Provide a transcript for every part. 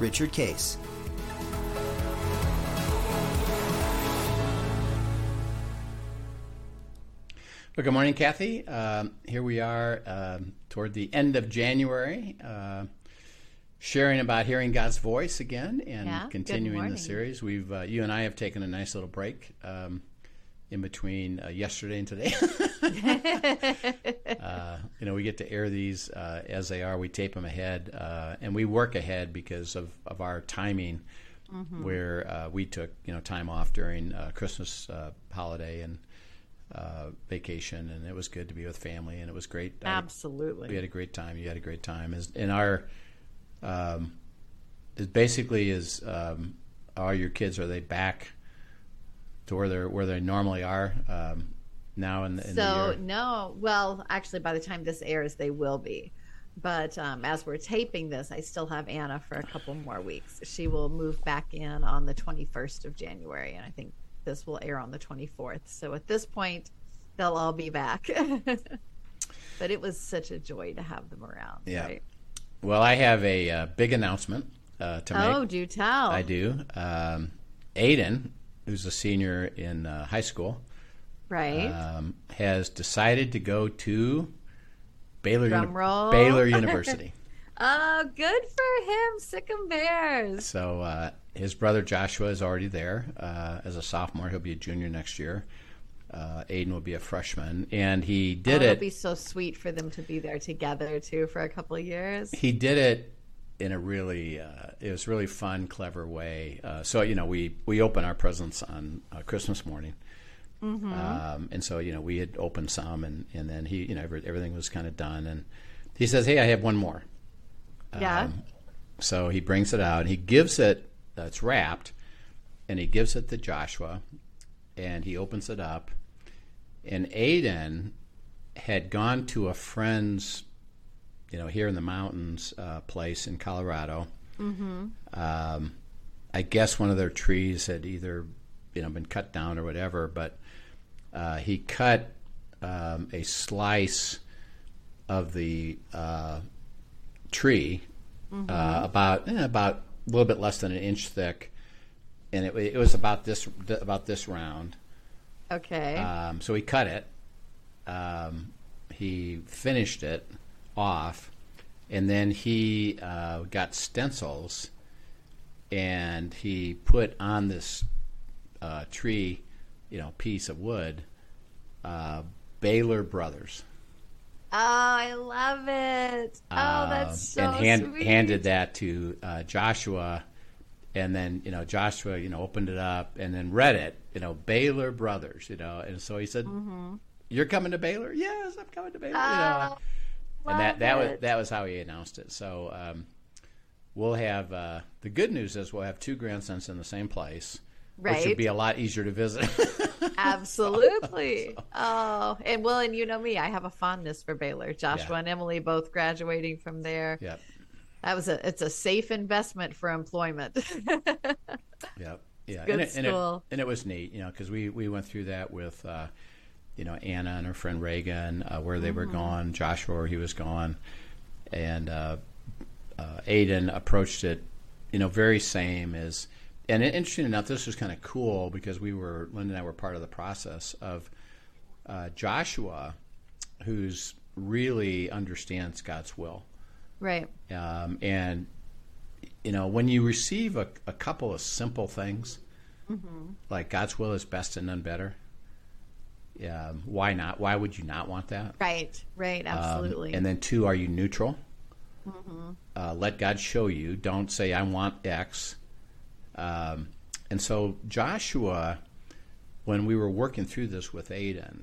Richard Case. Well, good morning, Kathy. Um, here we are um, toward the end of January, uh, sharing about hearing God's voice again and Yeah, continuing the series. We've uh, you and I have taken a nice little break um, in between uh, yesterday and today. uh, you know, we get to air these uh, as they are. We tape them ahead, uh, and we work ahead because of, of our timing. Mm-hmm. Where uh, we took you know time off during uh, Christmas uh, holiday and uh, vacation, and it was good to be with family, and it was great. I- we Absolutely. had a great time. You had a great time. Is in our, um, it basically is. Um, are your kids are they back to where they are where they normally are um, now in the, in the So year? no, well, actually, by the time this airs, they will be. But um, as we're taping this, I still have Anna for a couple more weeks. She will move back in on the 21st of January, and I think this will air on the 24th. So at this point, they'll all be back. but it was such a joy to have them around. Yeah. Right? Well, I have a uh, big announcement uh, to Oh, make. do tell. I do. Um, Aiden, who's a senior in uh, high school, Right. um, has decided to go to Baylor, roll. Baylor University. oh, good for him, Sic 'em Bears. So uh, his brother Joshua is already there uh, as a sophomore. He'll be a junior next year. Uh, Aiden will be a freshman, and he Oh, did it'll it. be so sweet for them to be there together too for a couple of years. He did it in a really, uh, it was really fun, clever way. Uh, so you know, we we open our presents on uh, Christmas morning, Mm-hmm. um, and so you know we had opened some, and and then he, you know, every, everything was kind of done, and he says, "Hey, I have one more." Yeah. Um, So he brings it out. and He gives it. Uh, it's wrapped, and he gives it to Joshua, and he opens it up, and Aiden had gone to a friend's, you know, here in the mountains, uh, place in Colorado. Mm-hmm. Um, I guess one of their trees had either, you know, been cut down or whatever, but uh, he cut um, a slice of the uh, tree uh, about eh, about a little bit less than an inch thick, and it, it was about this about this round. Okay. Um, so he cut it. Um, he finished it off, and then he uh, got stencils, and he put on this uh, tree, you know, piece of wood, uh, Baylor Brothers. oh, I love it. Oh, that's so Um, and hand, sweet. handed that to uh, Joshua, and then you know Joshua, you know, opened it up and then read it, you know, Baylor Brothers, you know, and so he said, Mm-hmm. "You're coming to Baylor? Yes, I'm coming to Baylor." you Oh, know. and that love that was that was how he announced it. So um, we'll have uh, the good news is we'll have two grandsons in the same place, which Right. would be a lot easier to visit. Absolutely. Oh, and well, and you know me, I have a fondness for Baylor. Joshua Yeah. and Emily both graduating from there. yep, That was a it's a safe investment for employment. yep, yeah. good and, it, and, it, school. and it was neat, you know, because we we went through that with. Uh, you know Anna and her friend Reagan, uh, where they were Mm-hmm. going, Joshua where he was gone, and uh, uh, Aiden approached it, you know, very same as. And interesting enough, this was kind of cool because we were Linda and I were part of the process of uh, Joshua, who's really understands God's will, right. um, and you know when you receive a, a couple of simple things, like God's will is best and none better. Um, why not? Why would you not want that? Right. Right. Um, Absolutely. and then two, are you neutral? Uh, let God show you. Don't say I want X. Um, and so Joshua, when we were working through this with Aiden,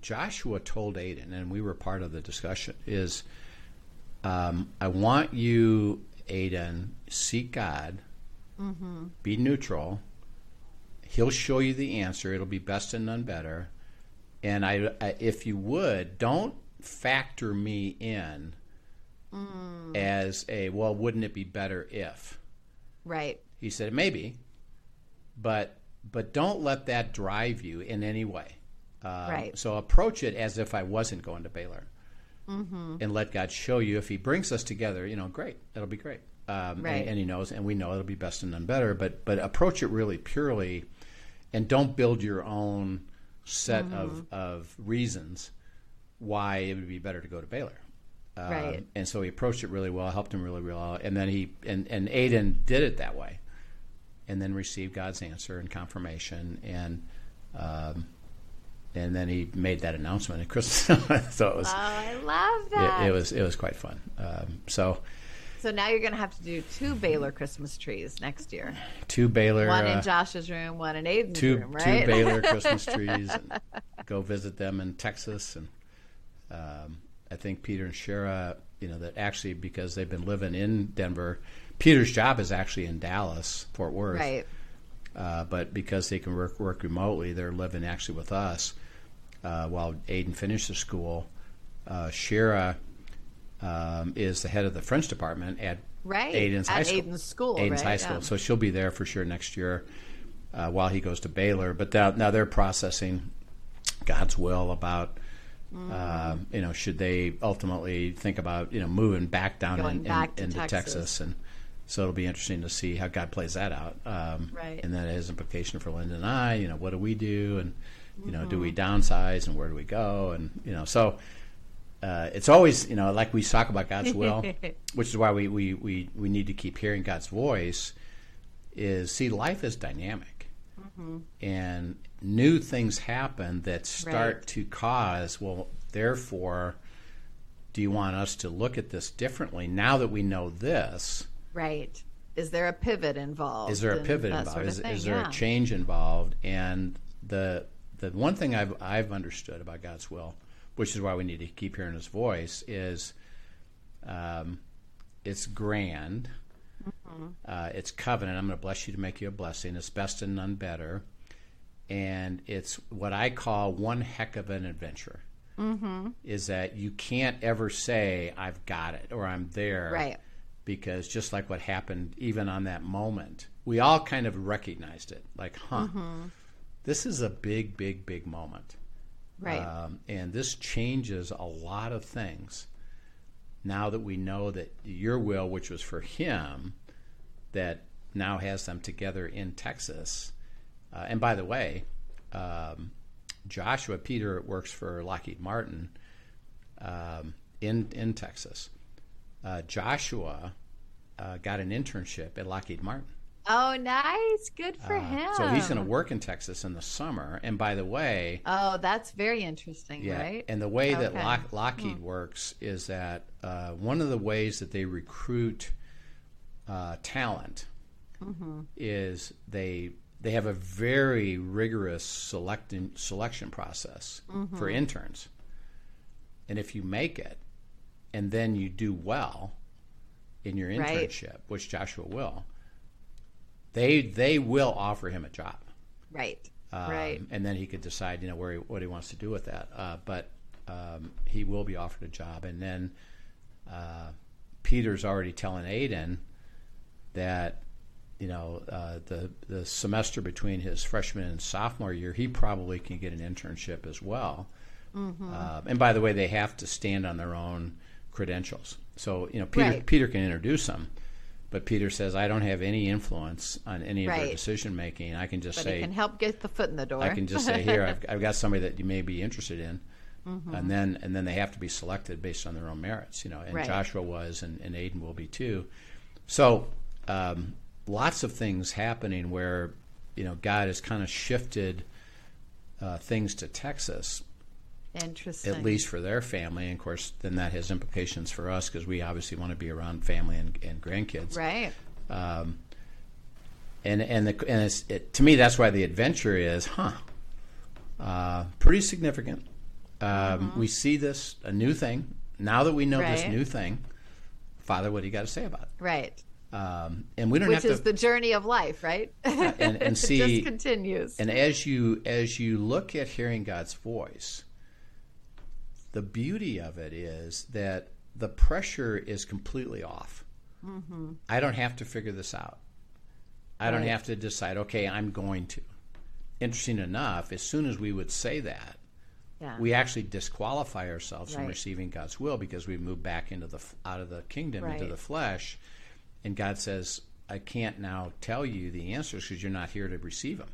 Joshua told Aiden, and we were part of the discussion, is um, I want you, Aiden, seek God Be neutral. He'll show you the answer. It'll be best and none better. And I, I if you would, don't factor me in as a well. Wouldn't it be better if? Right. He said maybe, but but don't let that drive you in any way. Uh, Right. So approach it as if I wasn't going to Baylor, and let God show you. If He brings us together, you know, great. That'll be great. Um, Right. and, and He knows, and we know it'll be best and none better. But but approach it really purely, and don't build your own set of of reasons why it would be better to go to Baylor. Um, Right. And so he approached it really well, helped him really well, and then he and and Aiden did it that way, and then received God's answer and confirmation, and um, and then he made that announcement at Christmas. so it was Oh, I love that. it, it was it was quite fun. Um, so so now you're going to have to do two Baylor Christmas trees next year. two Baylor. One uh, in Josh's room, one in Aiden's two room, two? Baylor Christmas trees. Go visit them in Texas, and um, I think Peter and Shara, you know, that actually because they've been living in Denver, Peter's job is actually in Dallas, Fort Worth, right. uh, but because they can work work remotely, they're living actually with us uh, while Aiden finishes school. Uh, Shara um, is the head of the French department at Right. Aiden's At high school. Aiden's school, Aiden's right? high school. Yeah. So she'll be there for sure next year uh, while he goes to Baylor. But now, now they're processing God's will about. Mm. Um, you know, should they ultimately think about you know moving back down in, back in, to into Texas. Texas. and so it'll be interesting to see how God plays that out. Um, Right. And that has implication for Linda and I. You know, what do we do, and you know, do we Mm-hmm. downsize, and where do we go, and you know, so uh, it's always you know like we talk about God's will, which is why we, we, we, we need to keep hearing God's voice. Is see life is dynamic, and new things happen that start Right. to cause. Well, therefore, do you want us to look at this differently now that we know this? Right. Is there a pivot involved? Is there a pivot involved? sort of is, is there yeah. a change involved? And the the one thing I've I've understood about God's will, which is why we need to keep hearing His voice, is um, it's grand, Mm-hmm. uh, it's covenant. I'm going to bless you to make you a blessing. It's best and none better, and it's what I call one heck of an adventure. Mm-hmm. Is that you can't ever say I've got it or I'm there, Right. because just like what happened even on that moment we all kind of recognized it like huh this is a big big big moment Right. um, and this changes a lot of things now that we know that your will which was for him that now has them together in texas uh, and by the way um, joshua peter works for lockheed martin um, in in texas uh, Joshua uh, got an internship at Lockheed Martin. Oh, nice. Good for him. Uh, So he's going to work in Texas in the summer. And by the way, Oh, that's very interesting, yeah, right? and the way that Lock, Lockheed works is that uh, one of the ways that they recruit uh, talent Mm-hmm. is they they have a very rigorous selecting selection process Mm-hmm. for interns. And if you make it, and then you do well in your Right. internship, which Joshua will, they they will offer him a job. right. Um, right. And then he could decide, you know, where he, what he wants to do with that. Uh, but um, he will be offered a job, and then uh, Peter's already telling Aiden that, you know, uh, the the semester between his freshman and sophomore year, he probably can get an internship as well. Mm-hmm. Uh, and by the way, they have to stand on their own credentials. So you know, Peter Right. Peter can introduce them. But Peter says, I don't have any influence on any of their decision making. I can just But say, he can help get the foot in the door. I can just say here I've, I've got somebody that you may be interested in, Mm-hmm. and then and then they have to be selected based on their own merits, you know. And Right. Joshua was, and, and Aiden will be too. So um, lots of things happening where you know God has kind of shifted uh, things to Texas, Interesting. at least for their family. And of course, then that has implications for us because we obviously want to be around family and, and grandkids Right. and and the, and it's, it, to me that's why the adventure is, huh? Uh, pretty significant. Um, We see this a new thing now that we know this new thing. Father, what do you got to say about it? Right. Um, and we don't Which is to the journey of life, right? and, and it see just continues. and as you as you look at hearing God's voice, the beauty of it is that the pressure is completely off. Mm-hmm. I don't have to figure this out. I don't Right. have to decide. Okay, I'm going to. Interesting enough, as soon as we would say that, yeah. we actually disqualify ourselves from receiving God's will because we move back into the out of the kingdom into the flesh, and God says, "I can't now tell you the answers because you're not here to receive them."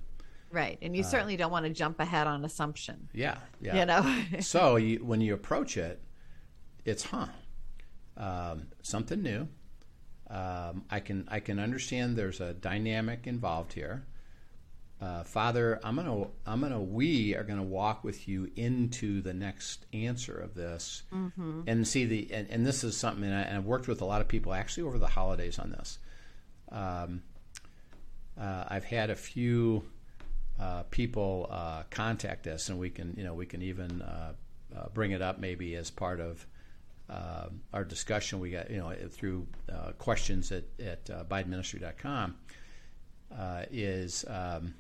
Right. And you certainly don't want to jump ahead on assumption. Yeah, yeah. You know? so you, when you approach it, it's huh, um, something new. Um, I can I can understand there's a dynamic involved here. Uh, Father, I'm gonna I'm gonna we are gonna walk with you into the next answer of this, and see the and, and this is something and, I, and I've worked with a lot of people actually over the holidays on this. Um, uh, I've had a few uh, people uh, contact us, and we can, you know, we can even uh, uh, bring it up maybe as part of uh, our discussion. We got, you know, through uh, questions at at uh, BidenMinistry.com. Uh, is um,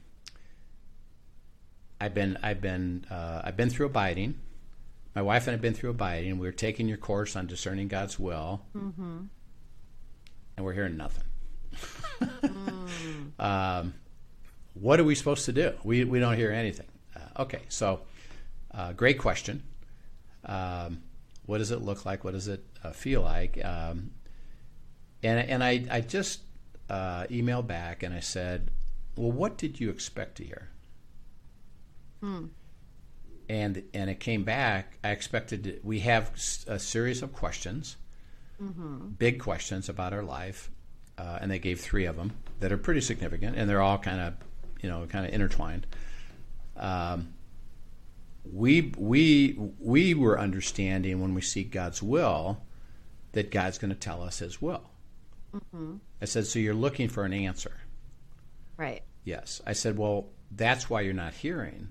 I've been I've been uh, I've been through abiding. My wife and I've been through abiding. And We are taking your course on discerning God's will, and we're hearing nothing. um, what are we supposed to do? We, we don't hear anything. Uh, okay, so uh, great question. Um, what does it look like? What does it uh, feel like? Um, and and I, I just uh, emailed back and I said, well, what did you expect to hear? And and it came back. I expected to, we have a series of questions, big questions about our life, uh, and they gave three of them that are pretty significant, and they're all kind of, you know, kind of intertwined. Um, we we we were understanding when we seek God's will that God's going to tell us His will. I said, so you're looking for an answer. right. Yes. I said, well, that's why you're not hearing.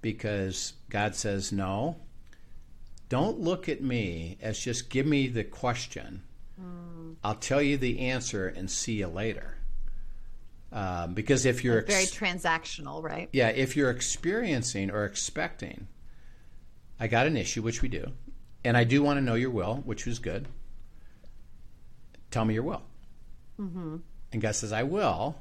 Because God says, no, don't look at me as just give me the question. I'll tell you the answer and see you later. Um, because if you're Very transactional, right? yeah, if you're experiencing or expecting, I got an issue, which we do, and I do want to know your will, which was good. Tell me your will. Mm-hmm. And God says, I will,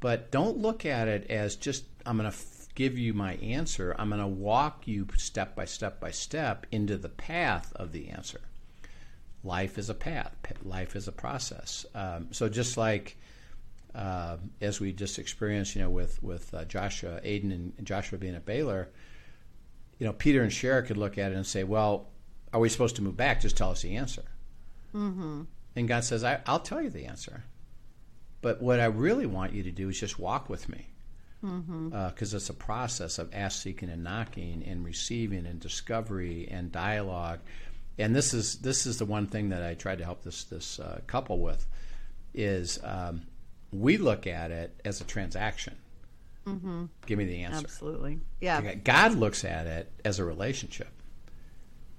but don't look at it as just, I'm going to f- give you my answer. I'm going to walk you step by step by step into the path of the answer. Life is a path, life is a process. Um, so just like uh, as we just experienced, you know, with with uh, Joshua, Aiden, and Joshua being at Baylor, you know, Peter and Shara could look at it and say, "Well, are we supposed to move back? Just tell us the answer." Mm-hmm. And God says, I, "I'll tell you the answer, but what I really want you to do is just walk with me." Because it's a process of ask, seeking, and knocking, and receiving, and discovery, and dialogue. And this is this is the one thing that I tried to help this this uh, couple with is um, we look at it as a transaction. Mm-hmm. Give me the answer. Absolutely. Yeah. God looks at it as a relationship.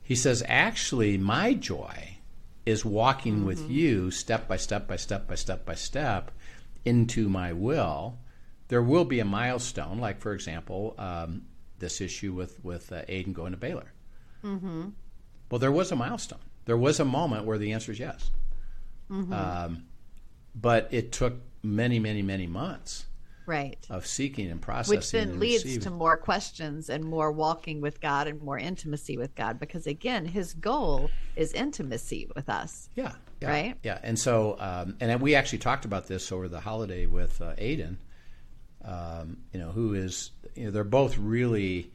He says, actually, my joy is walking with you step by step by step by step by step into my will. There will be a milestone, like, for example, um, this issue with, with uh, Aiden going to Baylor. Mm-hmm. Well, there was a milestone. There was a moment where the answer is yes. Um, but it took many, many, many months Right. of seeking and processing. Which then leads receiving. to more questions and more walking with God and more intimacy with God because again, his goal is intimacy with us. Yeah, yeah, Right? Yeah, and so um, and we actually talked about this over the holiday with uh, Aiden. Um, you know, who is you know they're both really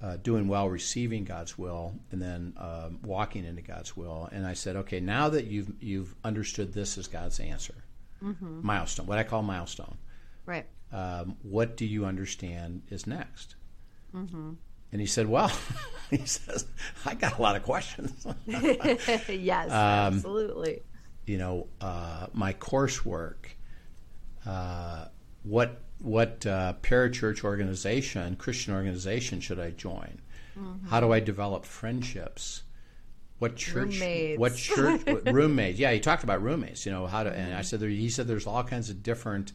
uh, doing well, receiving God's will, and then um, walking into God's will. And I said, okay, now that you've you've understood this as God's answer, milestone, what I call milestone. Right. Um, what do you understand is next? And he said, well, he says, I got a lot of questions. yes, absolutely. you know, uh, my coursework, uh, what what uh, parachurch organization, Christian organization should I join? How do I develop friendships? What church Roommates. what church what roommates. Yeah he talked about roommates you know how to and i said there, he said there's all kinds of different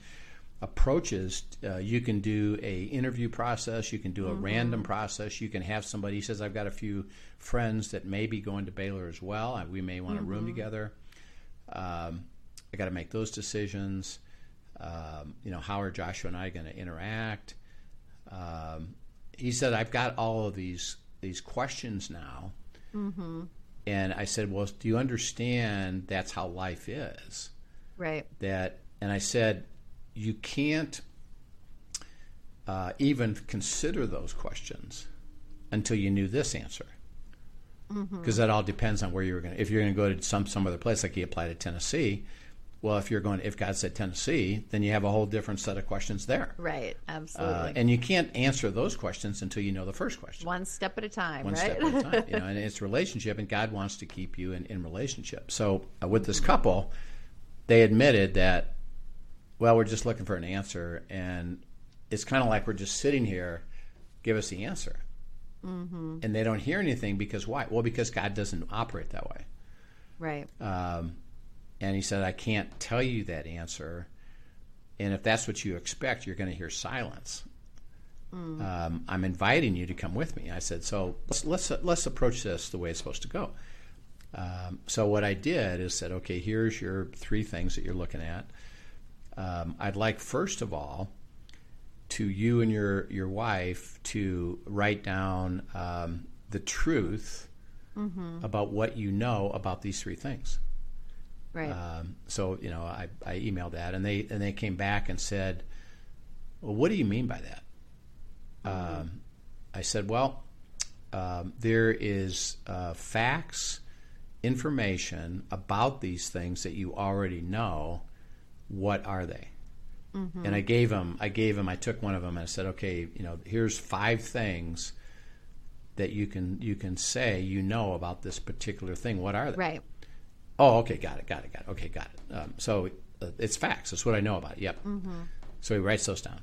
approaches uh, you can do a interview process you can do a random process you can have somebody he says i've got a few friends that may be going to baylor as well we may want a room together. Um, i got to make those decisions. Um, you know how are joshua and i going to interact? Um, he said i've got all of these these questions now and I said, "Well, do you understand that's how life is?" Right. That, and I said, "You can't uh, even consider those questions until you knew this answer, because that all depends on where you're going. If you're going to go to some some other place, like he applied to Tennessee, well, if you're going, if God said Tennessee, then you have a whole different set of questions there, Right. Absolutely. uh, and you can't answer those questions until you know the first question." One step at a time, one right? step at a time. You know, and it's relationship, and God wants to keep you in, in relationship. So uh, with this couple, they admitted that, well, we're just looking for an answer, and it's kind of like we're just sitting here, give us the answer, mm-hmm. and they don't hear anything because why? Well, because God doesn't operate that way. right. Um, and he said, I can't tell you that answer. And if that's what you expect, you're going to hear silence. Um, I'm inviting you to come with me. I said, so let's let's, let's approach this the way it's supposed to go. Um, so what I did is said, okay, here's your three things that you're looking at. Um, I'd like first of all to you and your your wife to write down um, the truth about what you know about these three things. Right. Um, so you know, I, I emailed that, and they and they came back and said, "Well, what do you mean by that?" Um, I said, "Well, um, there is uh, facts, information about these things that you already know. What are they?" And I gave them, I gave them, I took one of them and I said, "Okay, you know, here's five things." That you can you can say you know about this particular thing. What are they? right. Oh, okay, got it, got it, got it. Okay, got it. Um, so uh, it's facts. That's what I know about it. Yep. So he writes those down.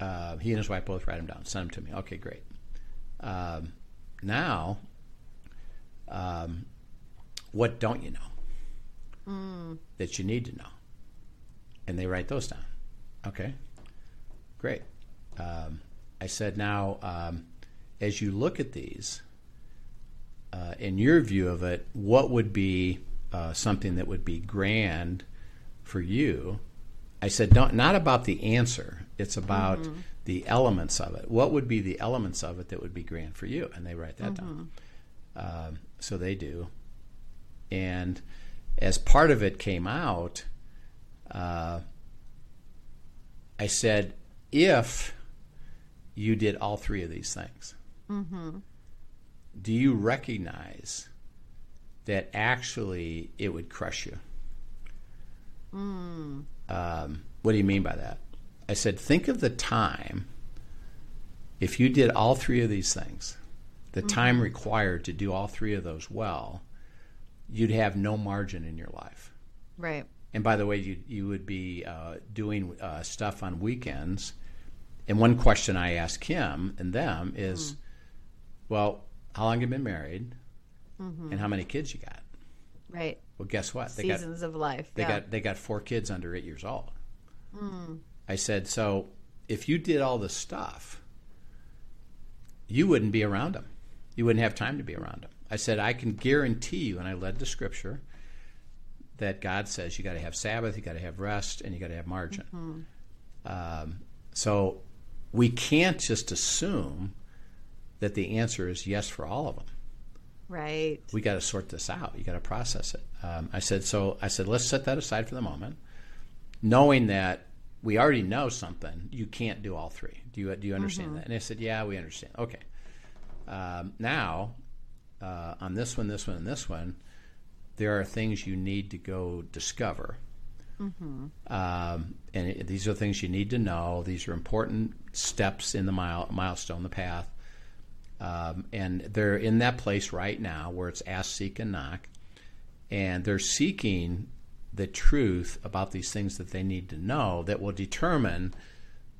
Uh, he and his wife both write them down. Send them to me. Okay, great. Um, now, um, what don't you know that you need to know? And they write those down. Okay, great. Um, I said, now, um, as you look at these, uh, in your view of it, what would be uh, something that would be grand for you? I said, don't, not about the answer. It's about the elements of it. What would be the elements of it that would be grand for you? And they write that down. Um, so they do. And as part of it came out, uh, I said, if you did all three of these things, do you recognize that actually it would crush you? Um, what do you mean by that? I said, think of the time if you did all three of these things, the time required to do all three of those well, you'd have no margin in your life. Right. And by the way, you you would be uh, doing uh, stuff on weekends. And one question I ask him and them is, well, how long have you been married, Mm-hmm. and how many kids you got? Right. Well, guess what? They Seasons of life. they yeah. got they got four kids under eight years old. Mm. I said, so if you did all the stuff, you wouldn't be around them. You wouldn't have time to be around them. I said, I can guarantee you, and I led the scripture that God says you got to have Sabbath, you got to have rest, and you got to have margin. Mm-hmm. Um, so we can't just assume that the answer is yes for all of them right. we got to sort this out. You got to process it. Um, I said, so I said, let's set that aside for the moment, knowing that we already know something. You can't do all three. Do you do you understand that? And they said, yeah, we understand. Okay. Um, now, uh, on this one, this one, and this one, there are things you need to go discover. Um, and it, these are things you need to know. These are important steps in the mile, milestone, the path. Um, and they're in that place right now where it's ask, seek, and knock. And they're seeking the truth about these things that they need to know that will determine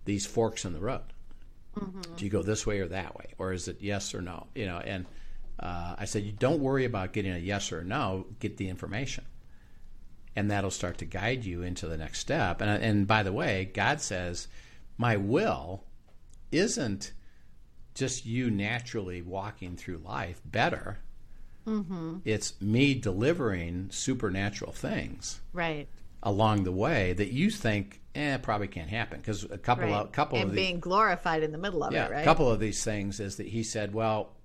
these forks in the road. Do you go this way or that way, or is it yes or no? You know, and Uh, I said, you don't worry about getting a yes or a no. Get the information, and that'll start to guide you into the next step. And and by the way, God says, my will isn't just you naturally walking through life better. Mm-hmm. It's me delivering supernatural things Right. along the way that you think, eh, probably can't happen because a couple Right. of couple and of the, being glorified in the middle of yeah, it, right? a couple of these things is that he said, well,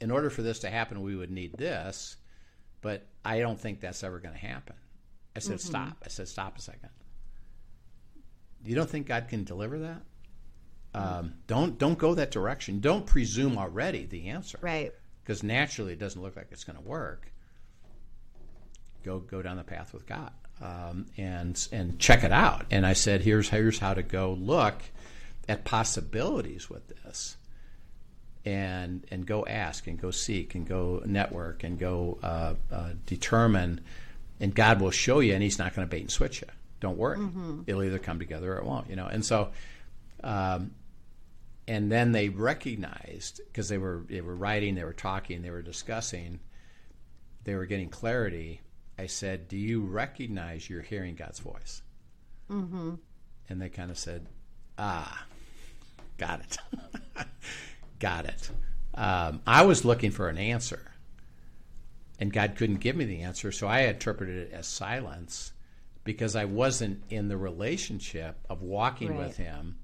in order for this to happen, we would need this, but I don't think that's ever going to happen. I said, Mm-hmm. stop. I said, stop a second. You don't think God can deliver that? Um, don't don't go that direction. Don't presume already the answer, Right. Because naturally, it doesn't look like it's going to work. Go go down the path with God um, and and check it out. And I said, here's here's how to go look at possibilities with this, and and go ask and go seek and go network and go uh, uh, determine, and God will show you, and He's not going to bait and switch you. Don't worry, it'll either come together or it won't. You know, and so. Um, and then they recognized because they were they were writing, they were talking, they were discussing, they were getting clarity. I said, "Do you recognize you're hearing God's voice?" Mm-hmm. And they kind of said, "Ah, got it, got it." Um, I was looking for an answer, and God couldn't give me the answer, so I interpreted it as silence because I wasn't in the relationship of walking with Him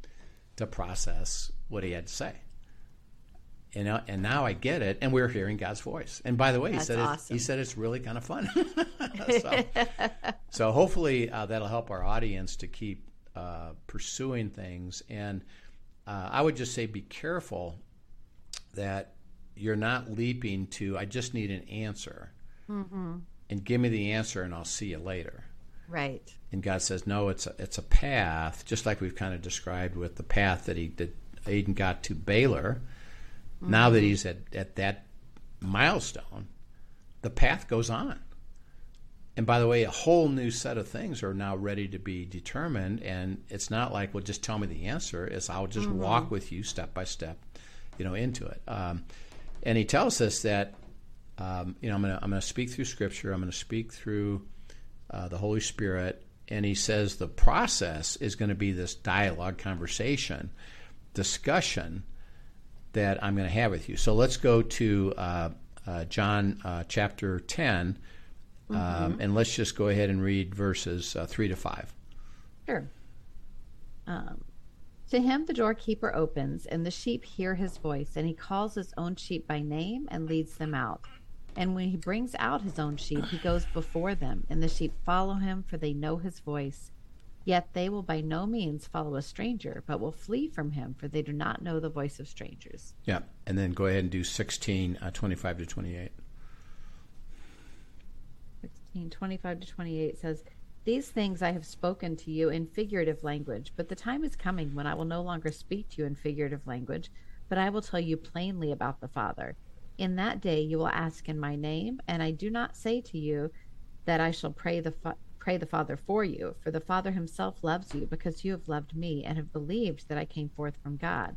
to process what He had to say. You know, and now I get it, and we're hearing God's voice. And by the way, he That's said it, he said it's really kind of fun. so, so hopefully uh, that'll help our audience to keep uh, pursuing things. And uh, I would just say, be careful that you're not leaping to I just need an answer, and give me the answer, and I'll see you later. Right. And God says, no, it's a, it's a path, just like we've kind of described with the path that he that Aiden got to Baylor. Now that he's at, at that milestone, the path goes on. And by the way, a whole new set of things are now ready to be determined. And it's not like, well, just tell me the answer. It's I'll just walk with you step by step, you know, into it. Um, and he tells us that, um, you know, I'm going to I'm going to speak through Scripture. I'm going to speak through uh, the Holy Spirit, and he says the process is going to be this dialogue, conversation, discussion that I'm going to have with you. So let's go to uh, uh, John uh, chapter 10, um, and let's just go ahead and read verses uh, 3 to 5. Sure. Um, to him the doorkeeper opens, and the sheep hear his voice, and he calls his own sheep by name and leads them out. And when he brings out his own sheep, he goes before them, and the sheep follow him, for they know his voice. Yet they will by no means follow a stranger, but will flee from him, for they do not know the voice of strangers. Yeah, and then go ahead and do 16, uh, 25 to 28. 16, 25 to 28 says, These things I have spoken to you in figurative language, but the time is coming when I will no longer speak to you in figurative language, but I will tell you plainly about the Father. In that day you will ask in my name, and I do not say to you that I shall pray the fa- pray the Father for you, for the Father himself loves you, because you have loved me and have believed that I came forth from God.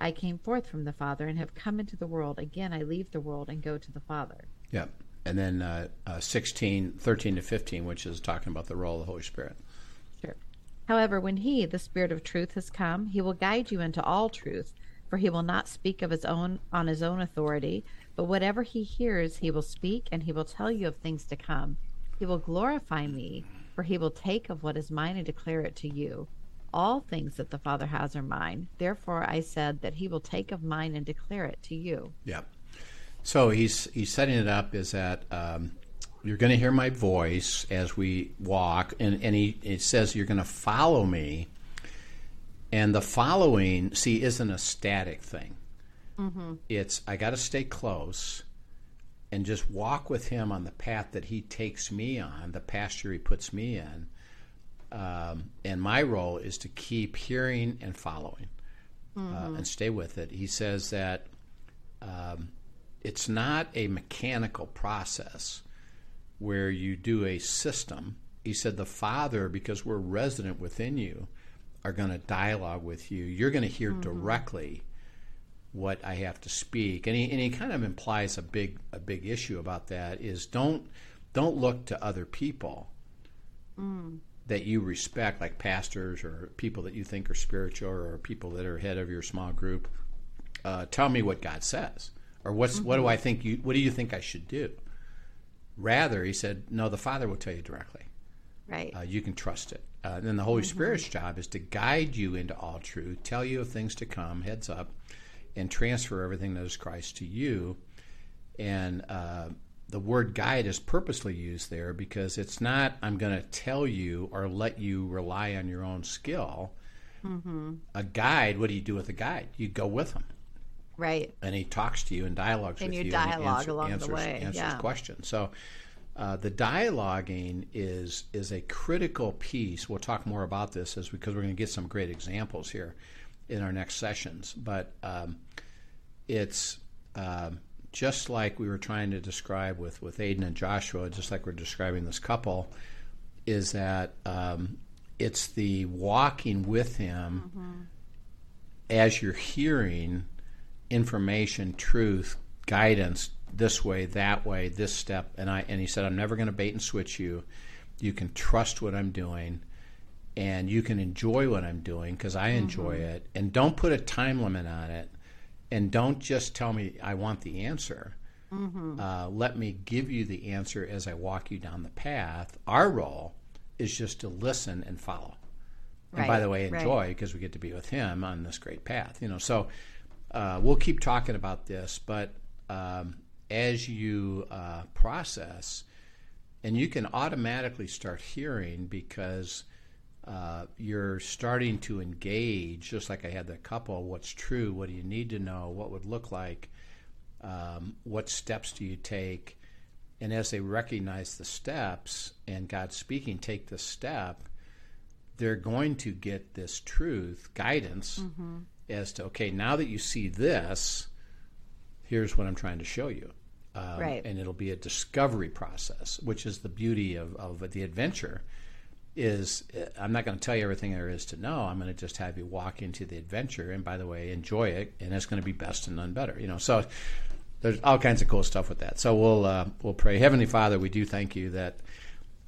I came forth from the Father and have come into the world. Again I leave the world and go to the Father. Yeah, and then uh, uh, 16, 13 to 15, which is talking about the role of the Holy Spirit. Sure. However, when he, the Spirit of truth, has come, he will guide you into all truth, for he will not speak of his own on his own authority, but whatever he hears, he will speak, and he will tell you of things to come. He will glorify me, for he will take of what is mine and declare it to you. All things that the Father has are mine. Therefore, I said that he will take of mine and declare it to you. Yeah. So he's he's setting it up is that um, you're going to hear my voice as we walk, and and he it says you're going to follow me. And the following, see, isn't a static thing. It's I got to stay close, and just walk with him on the path that he takes me on, the pasture he puts me in. Um, and my role is to keep hearing and following, uh, and stay with it. He says that it's not a mechanical process where you do a system. He said the Father, because we're resident within you, are going to dialogue with you. You're going to hear directly what I have to speak. And he, and he kind of implies a big a big issue about that is don't don't look to other people mm. that you respect, like pastors or people that you think are spiritual or people that are head of your small group. Uh, tell me what God says, or what's mm-hmm. what do I think you what do you think I should do? Rather, he said, no, the Father will tell you directly. Right. Uh, you can trust it. Uh, and then the Holy mm-hmm. Spirit's job is to guide you into all truth, tell you of things to come, heads up, and transfer everything that is Christ to you. And uh, the word guide is purposely used there because it's not, I'm going to tell you or let you rely on your own skill. Mm-hmm. A guide, what do you do with a guide? You go with him. Right. And he talks to you and dialogues and with you. you. dialogue and answer, along answers, the way. Answers yeah. questions. So uh, the dialoguing is is a critical piece. We'll talk more about this as because we're going to get some great examples here in our next sessions. But um, it's um, just like we were trying to describe with with Aiden and Joshua, just like we're describing this couple, is that um, it's the walking with him mm-hmm. as you're hearing information, truth, guidance this way, that way, this step, and I and he said, I'm never going to bait and switch you. You can trust what I'm doing, and you can enjoy what I'm doing because I enjoy mm-hmm. it. And don't put a time limit on it, and don't just tell me I want the answer. Mm-hmm. Uh, let me give you the answer as I walk you down the path. Our role is just to listen and follow. Right, and by the way, enjoy because right. we get to be with him on this great path. You know, so uh, we'll keep talking about this, but um, as you uh, process, and you can automatically start hearing because uh, you're starting to engage, just like I had the couple. What's true? What do you need to know? What would look like? Um, what steps do you take? And as they recognize the steps and God speaking, take the step, they're going to get this truth, guidance mm-hmm. as to, okay, now that you see this, here's what I'm trying to show you. Um, right. And it'll be a discovery process, which is the beauty of, of the adventure. Is uh, I'm not going to tell you everything there is to know. I'm going to just have you walk into the adventure, and by the way, enjoy it, and it's going to be best and none better. You know, so there's all kinds of cool stuff with that. So we'll uh, we'll pray. Heavenly Father, we do thank you that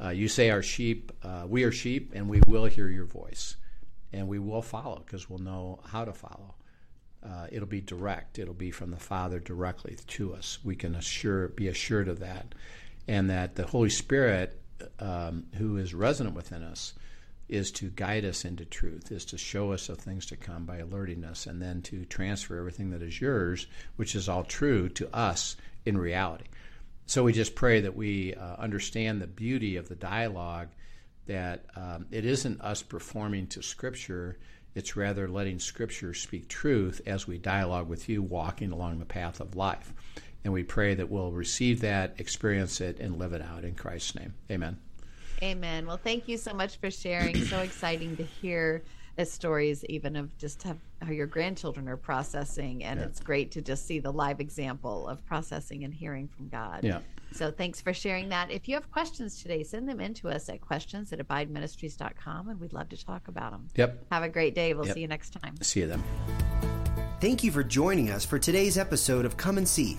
uh, you say our sheep, uh, we are sheep, and we will hear your voice, and we will follow because we'll know how to follow uh, it'll be direct. It'll be from the Father directly to us. We can assure, be assured of that, and that the Holy Spirit, um, who is resident within us, is to guide us into truth, is to show us of things to come by alerting us, and then to transfer everything that is yours, which is all true, to us in reality. So we just pray that we uh, understand the beauty of the dialogue, that um, it isn't us performing to Scripture it's rather letting Scripture speak truth as we dialogue with you, walking along the path of life. And we pray that we'll receive that, experience it, and live it out in Christ's name. Amen. Amen. Well, thank you so much for sharing. so exciting to hear the stories, even of just have, how your grandchildren are processing. And yeah. it's great to just see the live example of processing and hearing from God. Yeah. So thanks for sharing that. If you have questions today, send them in to us at questions at abideministries.com and we'd love to talk about them. Yep. Have a great day. We'll yep. see you next time. See you then. Thank you for joining us for today's episode of Come and See,